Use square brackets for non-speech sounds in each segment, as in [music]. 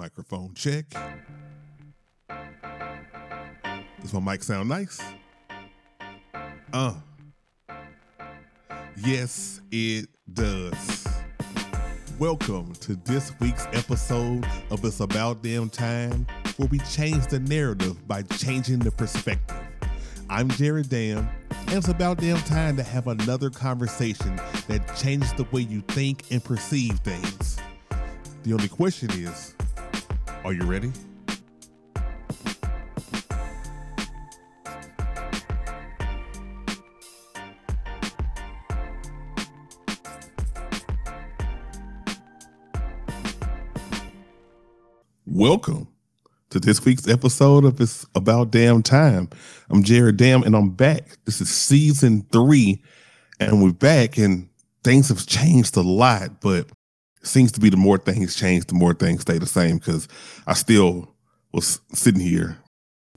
Microphone check. Does my mic sound nice? Uh. Yes, it does. Welcome to this week's episode of It's About Damn Time, where we change the narrative by changing the perspective. I'm Jared Dam, and it's about damn time to have another conversation that changes the way you think and perceive things. The only question is, are you ready? Welcome to this week's episode of It's About Damn Time. I'm Jared Dam and I'm back. This is season three, and we're back, and things have changed a lot, but seems to be the more things change, the more things stay the same because I still was sitting here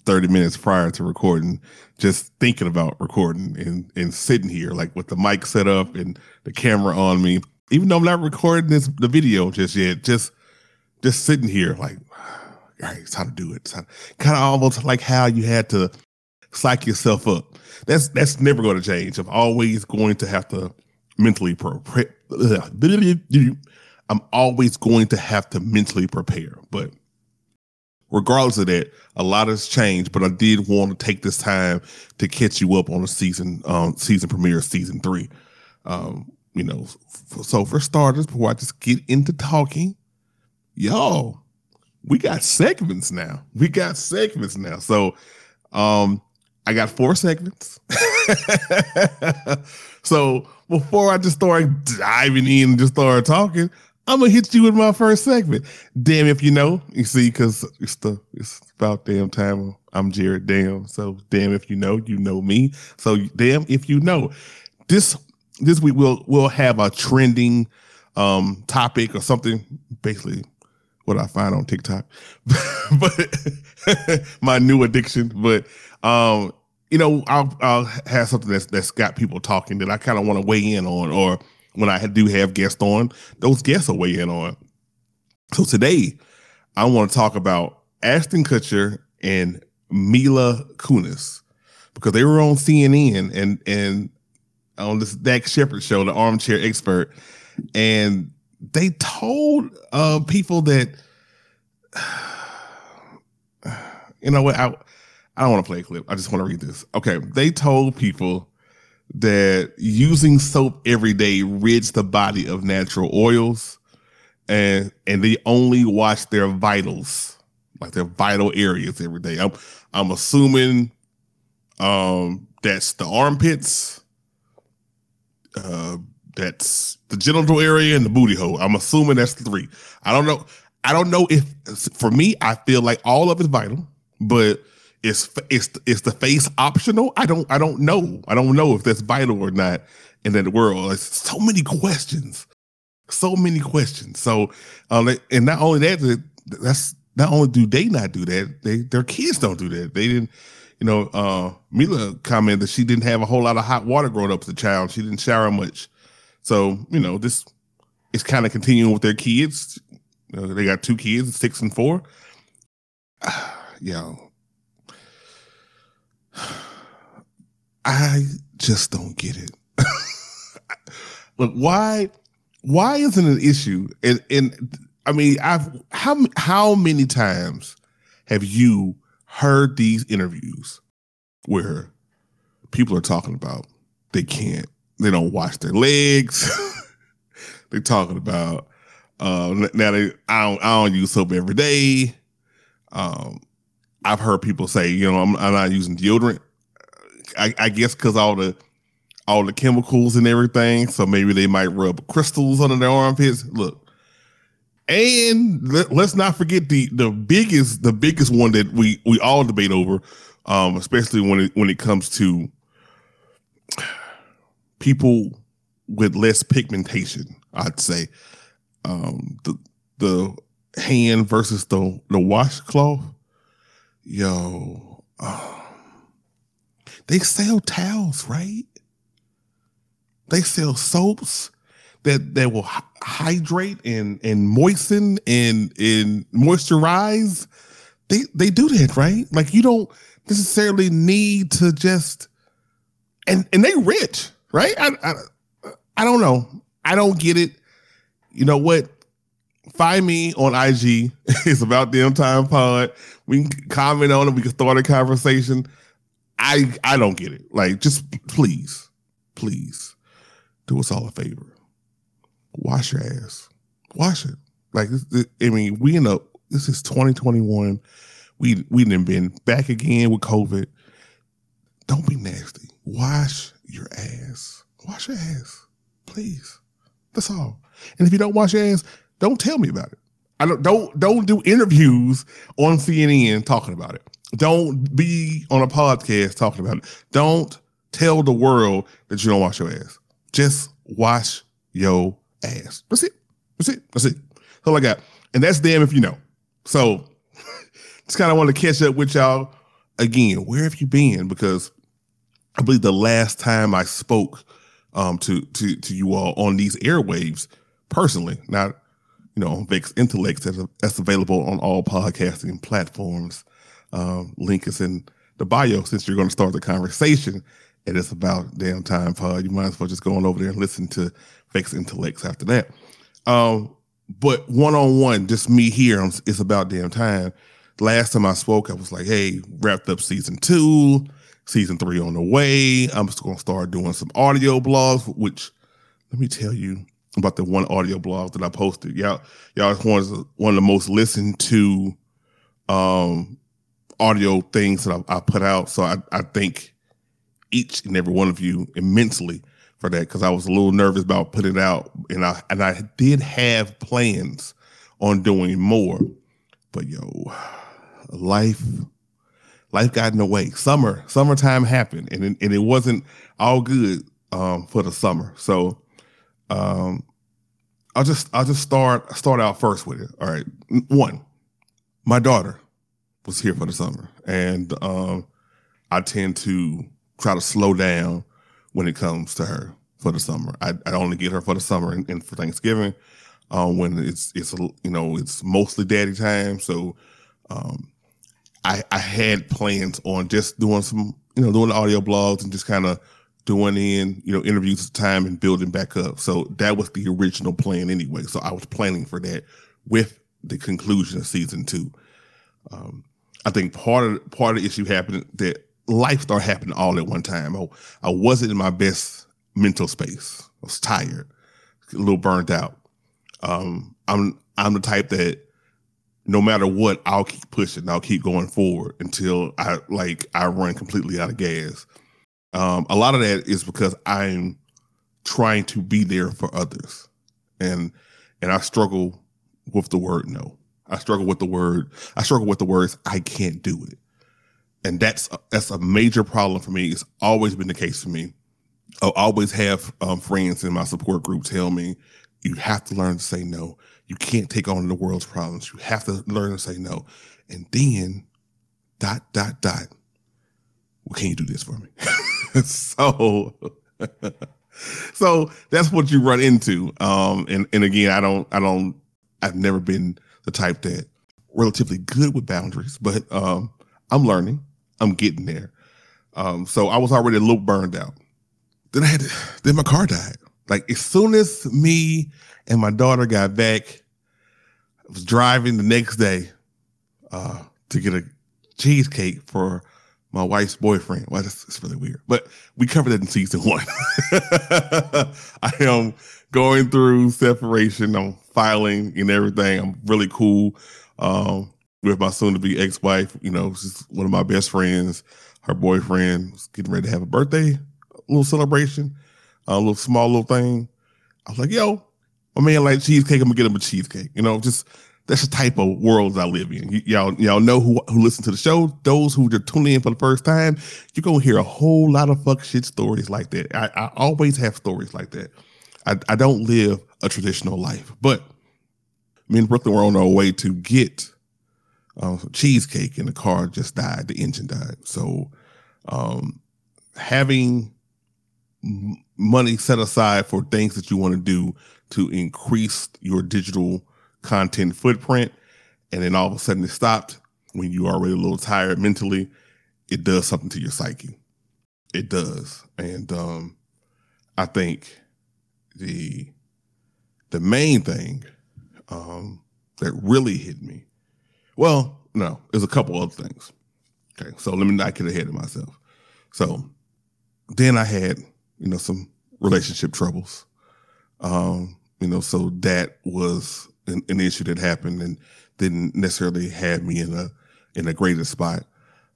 30 minutes prior to recording, just thinking about recording and, and sitting here, like with the mic set up and the camera on me. Even though I'm not recording this the video just yet, just just sitting here like [sighs] all right, it's how to do it. Kind of almost like how you had to psych yourself up. That's that's never going to change. I'm always going to have to mentally prepare. I'm always going to have to mentally prepare. But regardless of that, a lot has changed. But I did want to take this time to catch you up on the season um, season premiere, season three. Um, you know, so for starters, before I just get into talking, y'all, we got segments now. We got segments now. So um I got four segments. [laughs] so before I just start diving in and just start talking, I'm gonna hit you with my first segment. Damn if you know. You see, because it's the it's about damn time. I'm Jared Dam. So damn if you know, you know me. So damn if you know. This this week we'll we'll have a trending um topic or something basically what I find on TikTok, [laughs] but [laughs] my new addiction. But um, you know, I'll I'll have something that's that's got people talking that I kind of want to weigh in on, or when I do have guests on, those guests are weighing on. So today, I want to talk about Ashton Kutcher and Mila Kunis because they were on CNN and and on this Dax Shepard show, the Armchair Expert, and they told uh, people that [sighs] you know what I I don't want to play a clip. I just want to read this. Okay, they told people that using soap every day rids the body of natural oils, and and they only wash their vitals, like their vital areas every day. I'm I'm assuming um that's the armpits, uh, that's the genital area and the booty hole. I'm assuming that's three. I don't know. I don't know if for me, I feel like all of it's vital, but it's it's it's the face optional. I don't I don't know. I don't know if that's vital or not in that world. It's so many questions, so many questions. So, uh, and not only that, that's not only do they not do that, they their kids don't do that. They didn't. You know, uh, Mila commented that she didn't have a whole lot of hot water growing up as a child. She didn't shower much. So, you know, this is kind of continuing with their kids. Uh, they got two kids, six and four. [sighs] Yo, I just don't get it. [laughs] Look, why why isn't it an issue? And and I mean, I've how how many times have you heard these interviews where people are talking about they can't they don't wash their legs. [laughs] They're talking about uh, now they I don't I don't use soap every day. Um, I've heard people say, you know, I'm, I'm not using deodorant. I, I guess because all the all the chemicals and everything, so maybe they might rub crystals under their armpits. Look, and let, us not forget the the biggest the biggest one that we we all debate over, um, especially when it when it comes to people with less pigmentation. I'd say um, the the hand versus the the washcloth. Yo, um, they sell towels, right? They sell soaps. that that will hydrate and and moisten and and moisturize. They they do that, right? Like you don't necessarily need to just and and they rich, right? I I, I don't know. I don't get it. You know what? Find me on IG. [laughs] it's about damn time pod. We can comment on it. We can start a conversation. I I don't get it. Like, just please, please, do us all a favor. Wash your ass. Wash it. Like, I mean, we end up. This is 2021. We we didn't been back again with COVID. Don't be nasty. Wash your ass. Wash your ass, please. That's all. And if you don't wash your ass, don't tell me about it. I don't don't don't do interviews on CNN talking about it. Don't be on a podcast talking about it. Don't tell the world that you don't wash your ass. Just wash your ass. That's it. That's it. That's it. That's all I got. And that's damn if you know. So [laughs] just kind of want to catch up with y'all again. Where have you been? Because I believe the last time I spoke um, to to to you all on these airwaves personally, not you know Vex Intellects that's, that's available on all podcasting platforms. Um, link is in the bio since you're going to start the conversation and it's about damn time pod. You might as well just go on over there and listen to Vex Intellects after that. Um, but one on one, just me here, it's about damn time. Last time I spoke, I was like, hey, wrapped up season two, season three on the way. I'm just going to start doing some audio blogs, which let me tell you about the one audio blog that I posted. Y'all, y'all one one of the most listened to um audio things that I, I put out. So I, I thank each and every one of you immensely for that because I was a little nervous about putting it out, and I and I did have plans on doing more, but yo, life life got in the way. Summer summertime happened, and it, and it wasn't all good um, for the summer. So um, I'll just I'll just start start out first with it. All right, one, my daughter was here for the summer, and um, I tend to try to slow down when it comes to her for the summer. I, I only get her for the summer and, and for Thanksgiving, um, when it's it's you know it's mostly daddy time. So um, I I had plans on just doing some you know doing audio blogs and just kind of doing in you know interviews at the time and building back up. So that was the original plan anyway. So I was planning for that with the conclusion of season two. Um, I think part of part of the issue happened that life started happening all at one time. I, I wasn't in my best mental space. I was tired, a little burned out. Um, I'm I'm the type that no matter what, I'll keep pushing. I'll keep going forward until I like I run completely out of gas. Um, a lot of that is because I'm trying to be there for others, and and I struggle with the word no. I struggle with the word. I struggle with the words. I can't do it, and that's that's a major problem for me. It's always been the case for me. I always have um, friends in my support group tell me, "You have to learn to say no. You can't take on the world's problems. You have to learn to say no." And then, dot dot dot. Well, can you do this for me? [laughs] [laughs] so, [laughs] so that's what you run into. Um, and and again, I don't, I don't, I've never been the type that relatively good with boundaries, but um, I'm learning. I'm getting there. Um, so I was already a little burned out. Then I had to, then my car died. Like as soon as me and my daughter got back, I was driving the next day uh, to get a cheesecake for my wife's boyfriend. Well, that's, that's really weird, but we covered that in season [laughs] one. I am going through separation. I'm filing and everything. I'm really cool um, with my soon to be ex wife. You know, she's one of my best friends. Her boyfriend was getting ready to have a birthday, a little celebration, a little small little thing. I was like, yo, my man like cheesecake. I'm gonna get him a cheesecake. You know, just that's the type of world I live in. Y- y'all, y'all know who who listen to the show. Those who are tuning in for the first time, you're gonna hear a whole lot of fuck shit stories like that. I, I always have stories like that. I, I don't live a traditional life, but me and Brooklyn were on our way to get uh, cheesecake, and the car just died. The engine died. So, um, having money set aside for things that you want to do to increase your digital content footprint, and then all of a sudden it stopped when you are already a little tired mentally, it does something to your psyche. It does, and um, I think the the main thing um, that really hit me. Well, no, there's a couple other things. Okay, so let me not get ahead of myself. So then I had, you know, some relationship troubles. Um, you know, so that was an, an, issue that happened and didn't necessarily have me in a in a greater spot.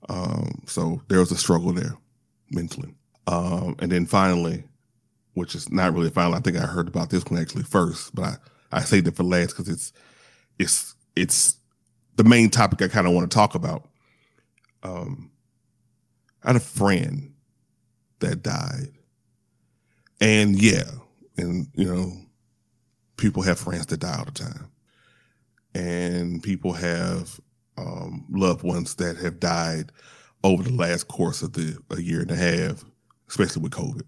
Um, so there was a struggle there mentally. Um, and then finally, which is not really final, I think I heard about this one actually first, but I, I saved it for last because it's it's it's the main topic I kind of want to talk about. Um, I had a friend that died. And yeah, and you know, people have friends that die all the time. And people have um, loved ones that have died over the last course of the a year and a half, especially with COVID.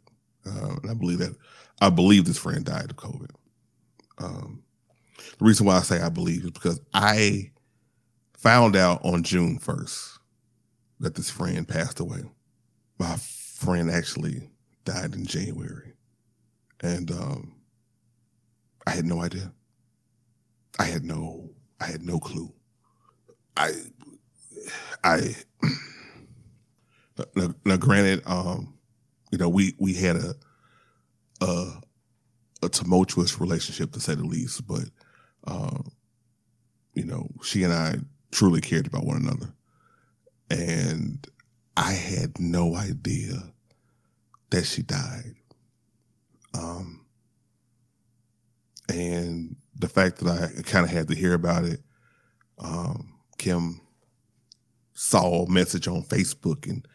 Uh, and I believe that I believe this friend died of COVID. Um, the reason why I say I believe is because I found out on June 1st that this friend passed away. My friend actually died in January. And um, I had no idea. I had no I had no clue. I I [clears throat] now, now granted, um, you know, we we had a a a tumultuous relationship to say the least, but um, you know, she and I truly cared about one another. And I had no idea that she died. Um, and the fact that I kind of had to hear about it, um, Kim saw a message on Facebook and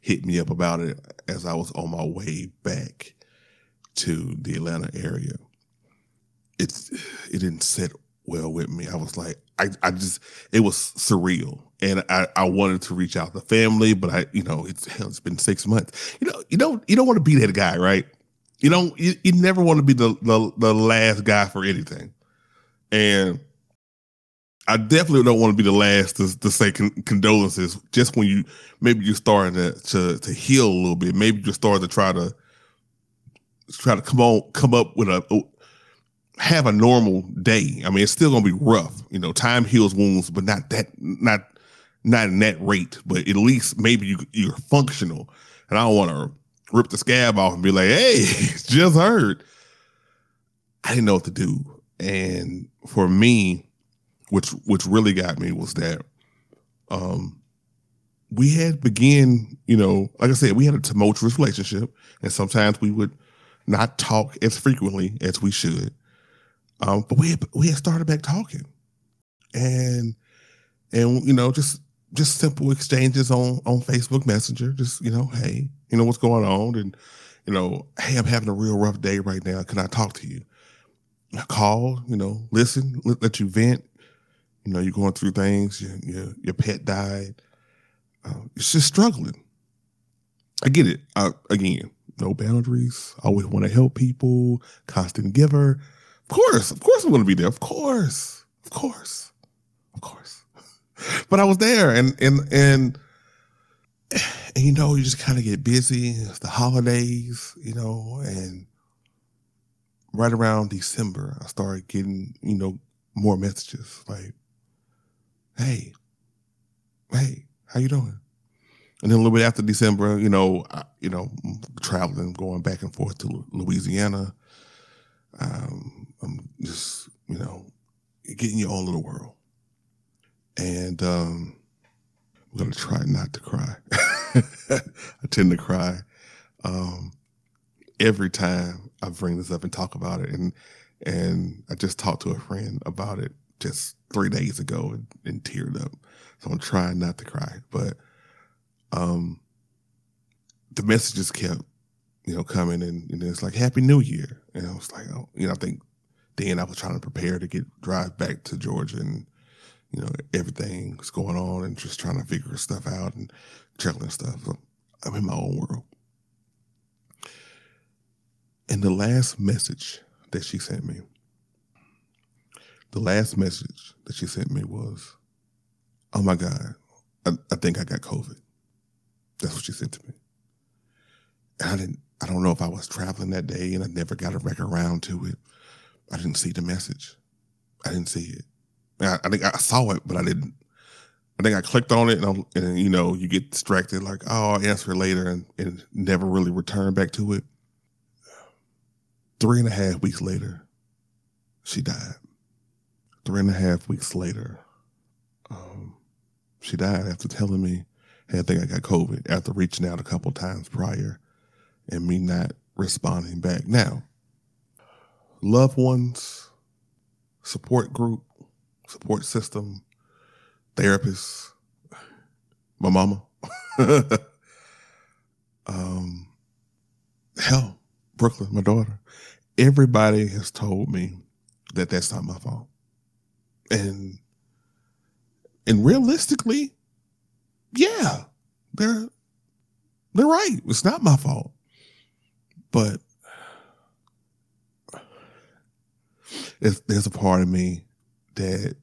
hit me up about it as I was on my way back to the Atlanta area. It's it didn't sit well with me. I was like, I, I just it was surreal. And I, I wanted to reach out to family, but I, you know, it's hell, it's been six months. You know, you don't you don't want to be that guy, right? You don't you, you never want to be the, the the last guy for anything. And I definitely don't want to be the last to, to say con- condolences just when you maybe you're starting to, to to heal a little bit. Maybe you're starting to try to try to come on come up with a oh, have a normal day. I mean, it's still gonna be rough. You know, time heals wounds, but not that not not in that rate. But at least maybe you you're functional. And I don't want to rip the scab off and be like, "Hey, [laughs] just heard." I didn't know what to do, and for me, which which really got me was that um we had begin, you know, like I said, we had a tumultuous relationship, and sometimes we would not talk as frequently as we should. Um, but we had, we had started back talking, and and you know just just simple exchanges on on Facebook Messenger. Just you know, hey, you know what's going on, and you know, hey, I'm having a real rough day right now. Can I talk to you? I call, you know, listen, let, let you vent. You know, you're going through things. Your your, your pet died. Uh, it's just struggling. I get it. I, again, no boundaries. Always want to help people. Constant giver. Of course, of course I'm gonna be there. Of course. Of course. Of course. [laughs] But I was there and and and and you know, you just kind of get busy. It's the holidays, you know, and right around December, I started getting, you know, more messages like, "Hey, hey, how you doing?" And then a little bit after December, you know, I, you know, traveling, going back and forth to Louisiana, um, I'm just, you know, getting your own little world. And um, I'm to try not to cry. [laughs] I tend to cry um, every time I bring this up and talk about it. And and I just talked to a friend about it just three days ago and, and teared up. So I'm trying not to cry. But um, the messages kept you know, coming and, and it's like Happy New Year. And I was like, oh, you know, I think then I was trying to prepare to get drive back to Georgia and, you know, everything was going on and just trying to figure stuff out and juggling stuff. So I'm in my own world. And the last message that she sent me the last message that she sent me was, "Oh my God, I, I think I got COVID." That's what she sent to me. And I didn't. I don't know if I was traveling that day and I never got a record around to it. I didn't see the message. I didn't see it. I, I, think I saw it, but I didn't. I think I clicked on it, and, and you know, you get distracted, like, oh, I'll answer later, and, and never really return back to it. Three and a half weeks later, she died. Three and a half weeks later, um, she died after telling me, hey, I think I got COVID after reaching out a couple times prior and me not responding back. Now, loved ones, support group, support system, therapist, my mama, [laughs] um, hell, Brooklyn, my daughter, everybody has told me that that's not my fault. And and realistically, yeah, they're they're right. It's not my fault. But [sighs] there's a part of me that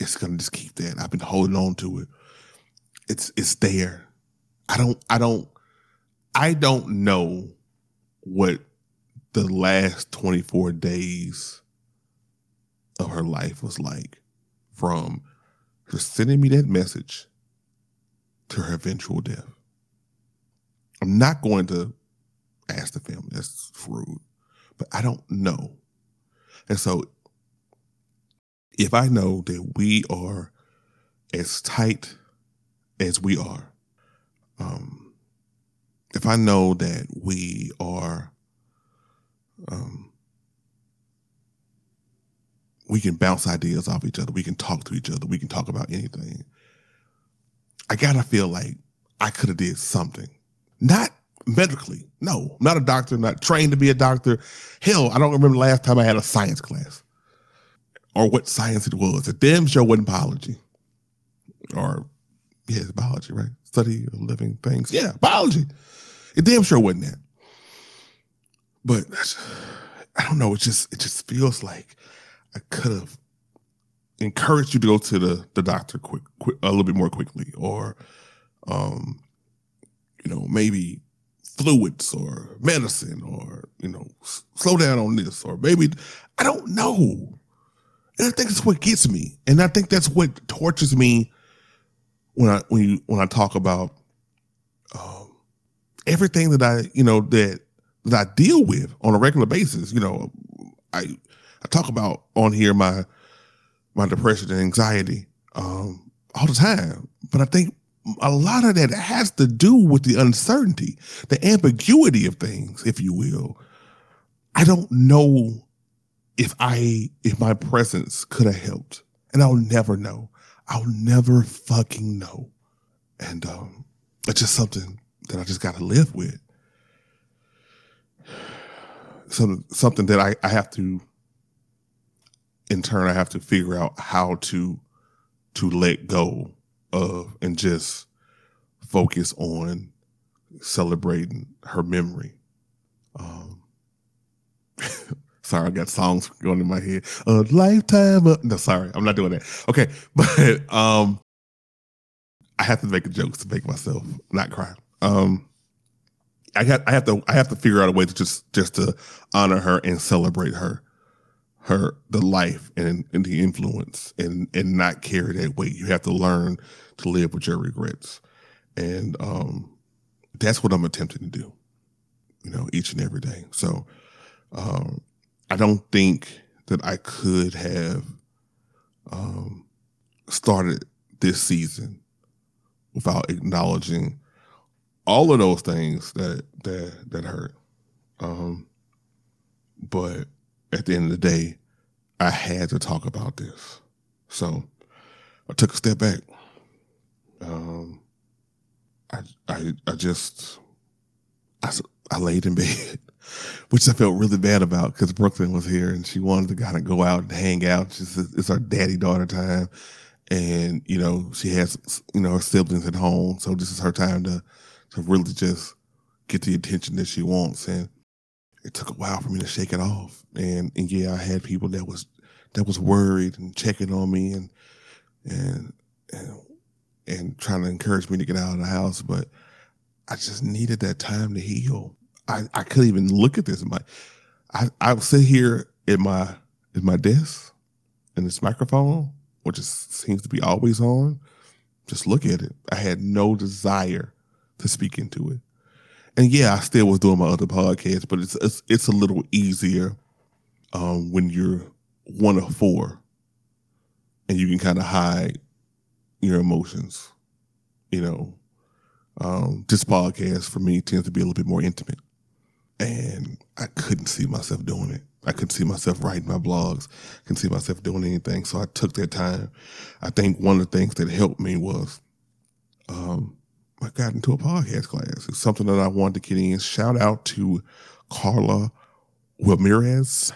it's gonna just keep that. I've been holding on to it. It's it's there. I don't I don't I don't know what the last 24 days of her life was like from her sending me that message to her eventual death. I'm not going to ask the family. That's rude. But I don't know. And so if I know that we are as tight as we are, um, if I know that we are, um, we can bounce ideas off each other, we can talk to each other, we can talk about anything. I gotta feel like I could have did something, not medically. No, I'm not a doctor, not trained to be a doctor. Hell, I don't remember last time I had a science class or what science it was. A damn sure wasn't biology. Or, yeah, it's biology, right? Study of living things. Yeah, biology. It damn sure wasn't that. But I don't know. It just it just feels like I could have encouraged you to go to the the doctor quick, quick a little bit more quickly, or um, you know, maybe fluids or medicine or you know slow down on this or maybe i don't know and i think that's what gets me. And i think that's what tortures me when i when you when i talk about um, everything that i you know that that i deal with on a regular basis. You know i i talk about on here my my depression and anxiety um, all the time. But i think a lot of that has to do with the uncertainty, the ambiguity of things, if you will. I don't know if I if my presence could have helped. And I'll never know. I'll never fucking know. And um it's just something that I just gotta live with. [sighs] So something that I, I have to in turn I have to figure out how to to let go of and just focus on celebrating her memory. Um, [laughs] sorry, I got songs going in my head. A lifetime. Of, no, sorry, I'm not doing that. Okay, [laughs] but um, I have to make a joke to make myself not cry. Um, I got, I have to, I have to figure out a way to just, just to honor her and celebrate her her the life and, and the influence and and not carry that weight. You have to learn to live with your regrets. And um that's what I'm attempting to do, you know, each and every day. So um I don't think that I could have um started this season without acknowledging all of those things that that that hurt. Um but at the end of the day, I had to talk about this. So I took a step back. Um, I, I, I just, I, I laid in bed, [laughs] which I felt really bad about because Brooklyn was here and she wanted to kind of go out and hang out. She's, it's our daddy daughter time. And, you know, she has, you know, her siblings at home. So this is her time to, to really just get the attention that she wants. And it took a while for me to shake it off. And, and yeah, I had people that was that was worried and checking on me and and and and trying to encourage me to get out of the house, but I just needed that time to heal. I, I couldn't even look at this. My I I sit here at my at my desk and this microphone, which seems to be always on, just look at it. I had no desire to speak into it. And yeah, I still was doing my other podcasts, but it's it's, it's a little easier um, when you're one of four and you can kind of hide your emotions. You know, um, this podcast for me tends to be a little bit more intimate. And I couldn't see myself doing it. I couldn't see myself writing my blogs, I couldn't see myself doing anything. So I took that time. I think one of the things that helped me was um, I got into a podcast class. It's something that I wanted to get in. Shout out to Carla Ramirez.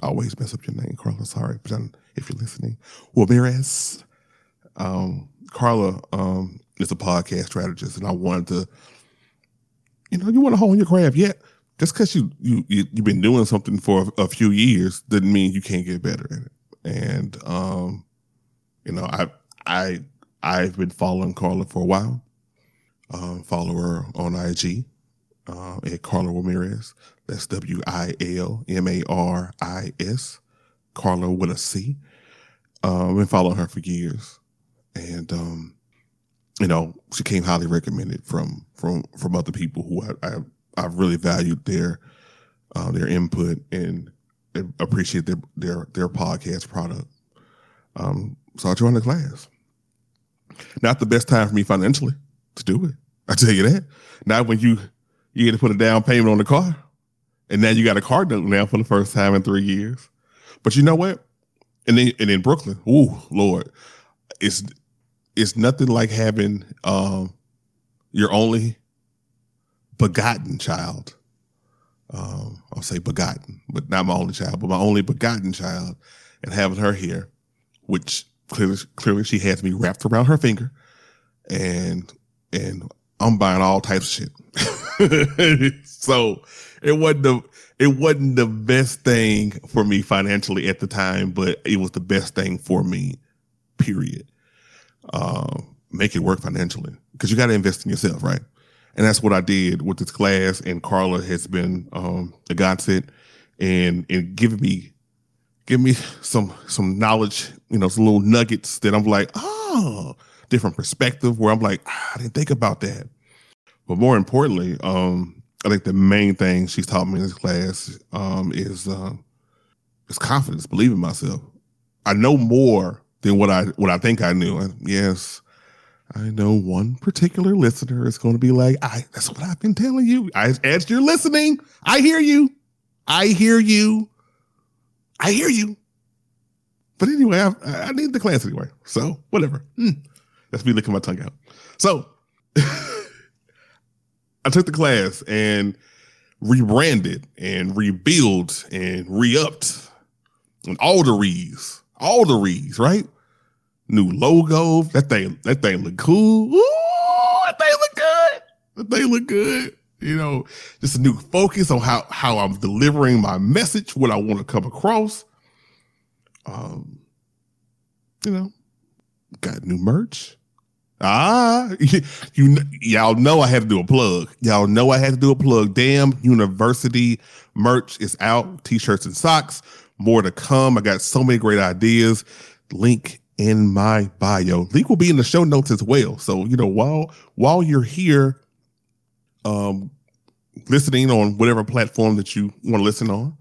I always mess up your name, Carla. Sorry, but I'm, if you're listening, Ramirez. Um, Carla um, is a podcast strategist, and I wanted to, you know, you want to hone your craft. Yet, just because you you you have been doing something for a, a, few years doesn't mean you can't get better at it. And um, you know, I I I've been following Carla for a while. Um, follow her on IG uh, at Carla Ramirez. That's W I L M A R I S. Carla with a C. I've been following her for years, and um, you know she came highly recommended from from from other people who I, I I've really valued their uh, their input and appreciate their their their podcast product. Um, so I joined the class. Not the best time for me financially to do it. I tell you that. Not when you you get to put a down payment on the car, and now you got a car note now for the first time in three years. But you know what? And then and in Brooklyn, ooh, Lord, it's it's nothing like having um, your only begotten child. Um, I'll say begotten, but not my only child, but my only begotten child, and having her here, which clearly clearly she has me wrapped around her finger, and and I'm buying all types of shit. [laughs] so it wasn't the it wasn't the best thing for me financially at the time, but it was the best thing for me. Period. Um, make it work financially because you got to invest in yourself, right? And that's what I did with this class. And Carla has been um, a godsend and and giving me give me some some knowledge, you know, some little nuggets that I'm like, oh, different perspective where I'm like, ah, I didn't think about that. But more importantly, um, I think the main thing she's taught me in this class um, is uh, is confidence, believing myself. I know more than what I what I think I knew. And yes, I know one particular listener is going to be like, "I that's what I've been telling you." I, as you're listening, I hear you. I hear you. I hear you. But anyway, I, I need the class anyway. So whatever. Hmm. That's me licking my tongue out. So [laughs] I took the class and rebranded and rebuilt and re-upped and all the re's, all the re's, right? New logo. That thing, that thing look cool. Ooh, that thing look good. That thing look good. You know, just a new focus on how how I'm delivering my message, what I want to come across. Um, you know, got new merch. Ah, [laughs] you, y'all know I had to do a plug. Y'all know I had to do a plug. Damn University merch is out, t-shirts and socks. More to come. I got so many great ideas. Link in my bio. Link will be in the show notes as well. So, you know, while while you're here um listening on whatever platform that you want to listen on,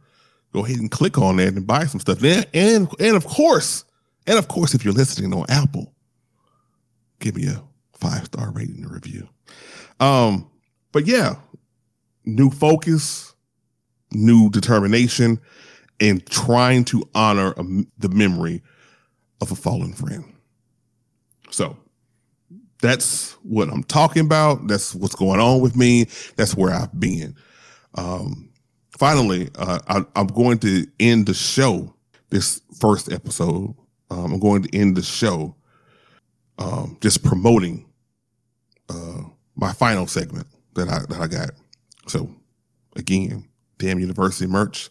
go ahead and click on that and buy some stuff. And and, and of course, and of course, if you're listening on Apple, give me a five star rating and review. Um, but yeah, new focus, new determination, and trying to honor um, the memory of a fallen friend. So that's what I'm talking about. That's what's going on with me. That's where I've been. Um, finally, uh, I, am going to end the show, this first episode. Um, I'm going to end the show um, just promoting uh, my final segment that I that I got. So again, damn university merch,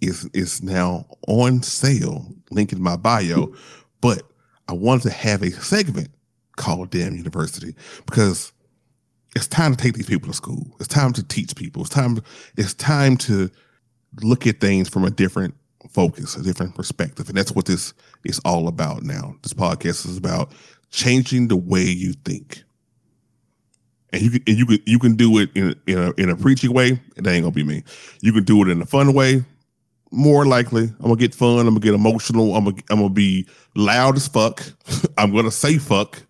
is is now on sale. Link in my bio. But I wanted to have a segment called Damn University because it's time to take these people to school. It's time to teach people. It's time. It's time to look at things from a different focus, a different perspective, and that's what this is all about. Now, this podcast is about changing the way you think, and you can and you can you can do it in in a, in a preachy way. It ain't gonna be me. You can do it in a fun way. More likely, I'm gonna get fun. I'm gonna get emotional. I'm gonna I'm gonna be loud as fuck. [laughs] I'm gonna say fuck.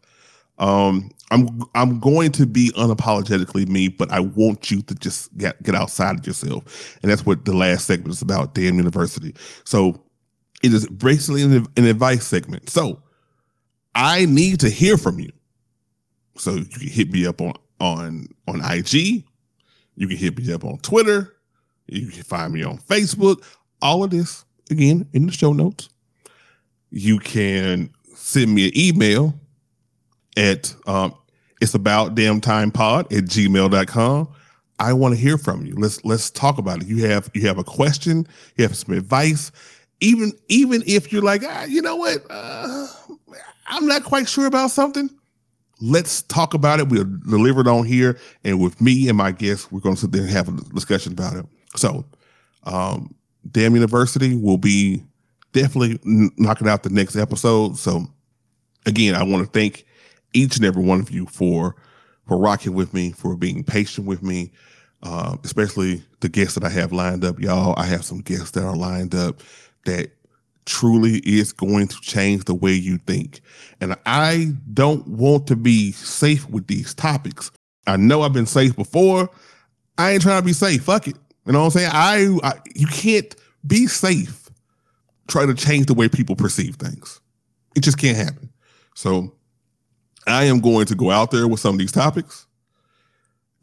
Um, I'm I'm going to be unapologetically me, but I want you to just get get outside of yourself, and that's what the last segment is about. Damn University. So it is basically an, an advice segment. So I need to hear from you. So you can hit me up on on on IG. You can hit me up on Twitter. You can find me on Facebook. All of this again in the show notes. You can send me an email at um, it's about damn time pod at gmail.com. I want to hear from you. Let's let's talk about it. You have you have a question, you have some advice. Even even if you're like, ah, you know what, uh, I'm not quite sure about something. Let's talk about it. We'll deliver it on here, and with me and my guests, we're going to sit there and have a discussion about it. So, um, Damn University will be definitely knocking out the next episode. So, again, I want to thank each and every one of you for for rocking with me, for being patient with me, uh, especially the guests that I have lined up. Y'all, I have some guests that are lined up that truly is going to change the way you think. And I don't want to be safe with these topics. I know I've been safe before. I ain't trying to be safe. Fuck it. You know what I'm saying? I, I you can't be safe. Try to change the way people perceive things. It just can't happen. So I am going to go out there with some of these topics.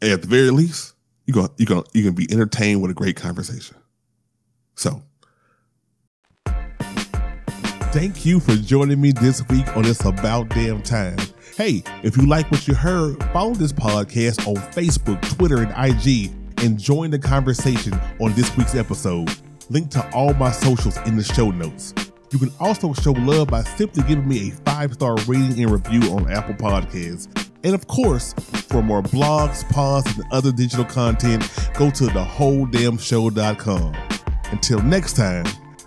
And at the very least, you're going you're going you're to be entertained with a great conversation. So, thank you for joining me this week on It's About Damn Time. Hey, if you like what you heard, follow this podcast on Facebook, Twitter, and IG and join the conversation on this week's episode. Link to all my socials in the show notes. You can also show love by simply giving me a five star rating and review on Apple Podcasts. And of course, for more blogs, pods, and other digital content, go to thewholedamnshow.com. Until next time,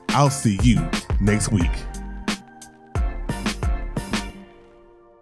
I'll see you next week.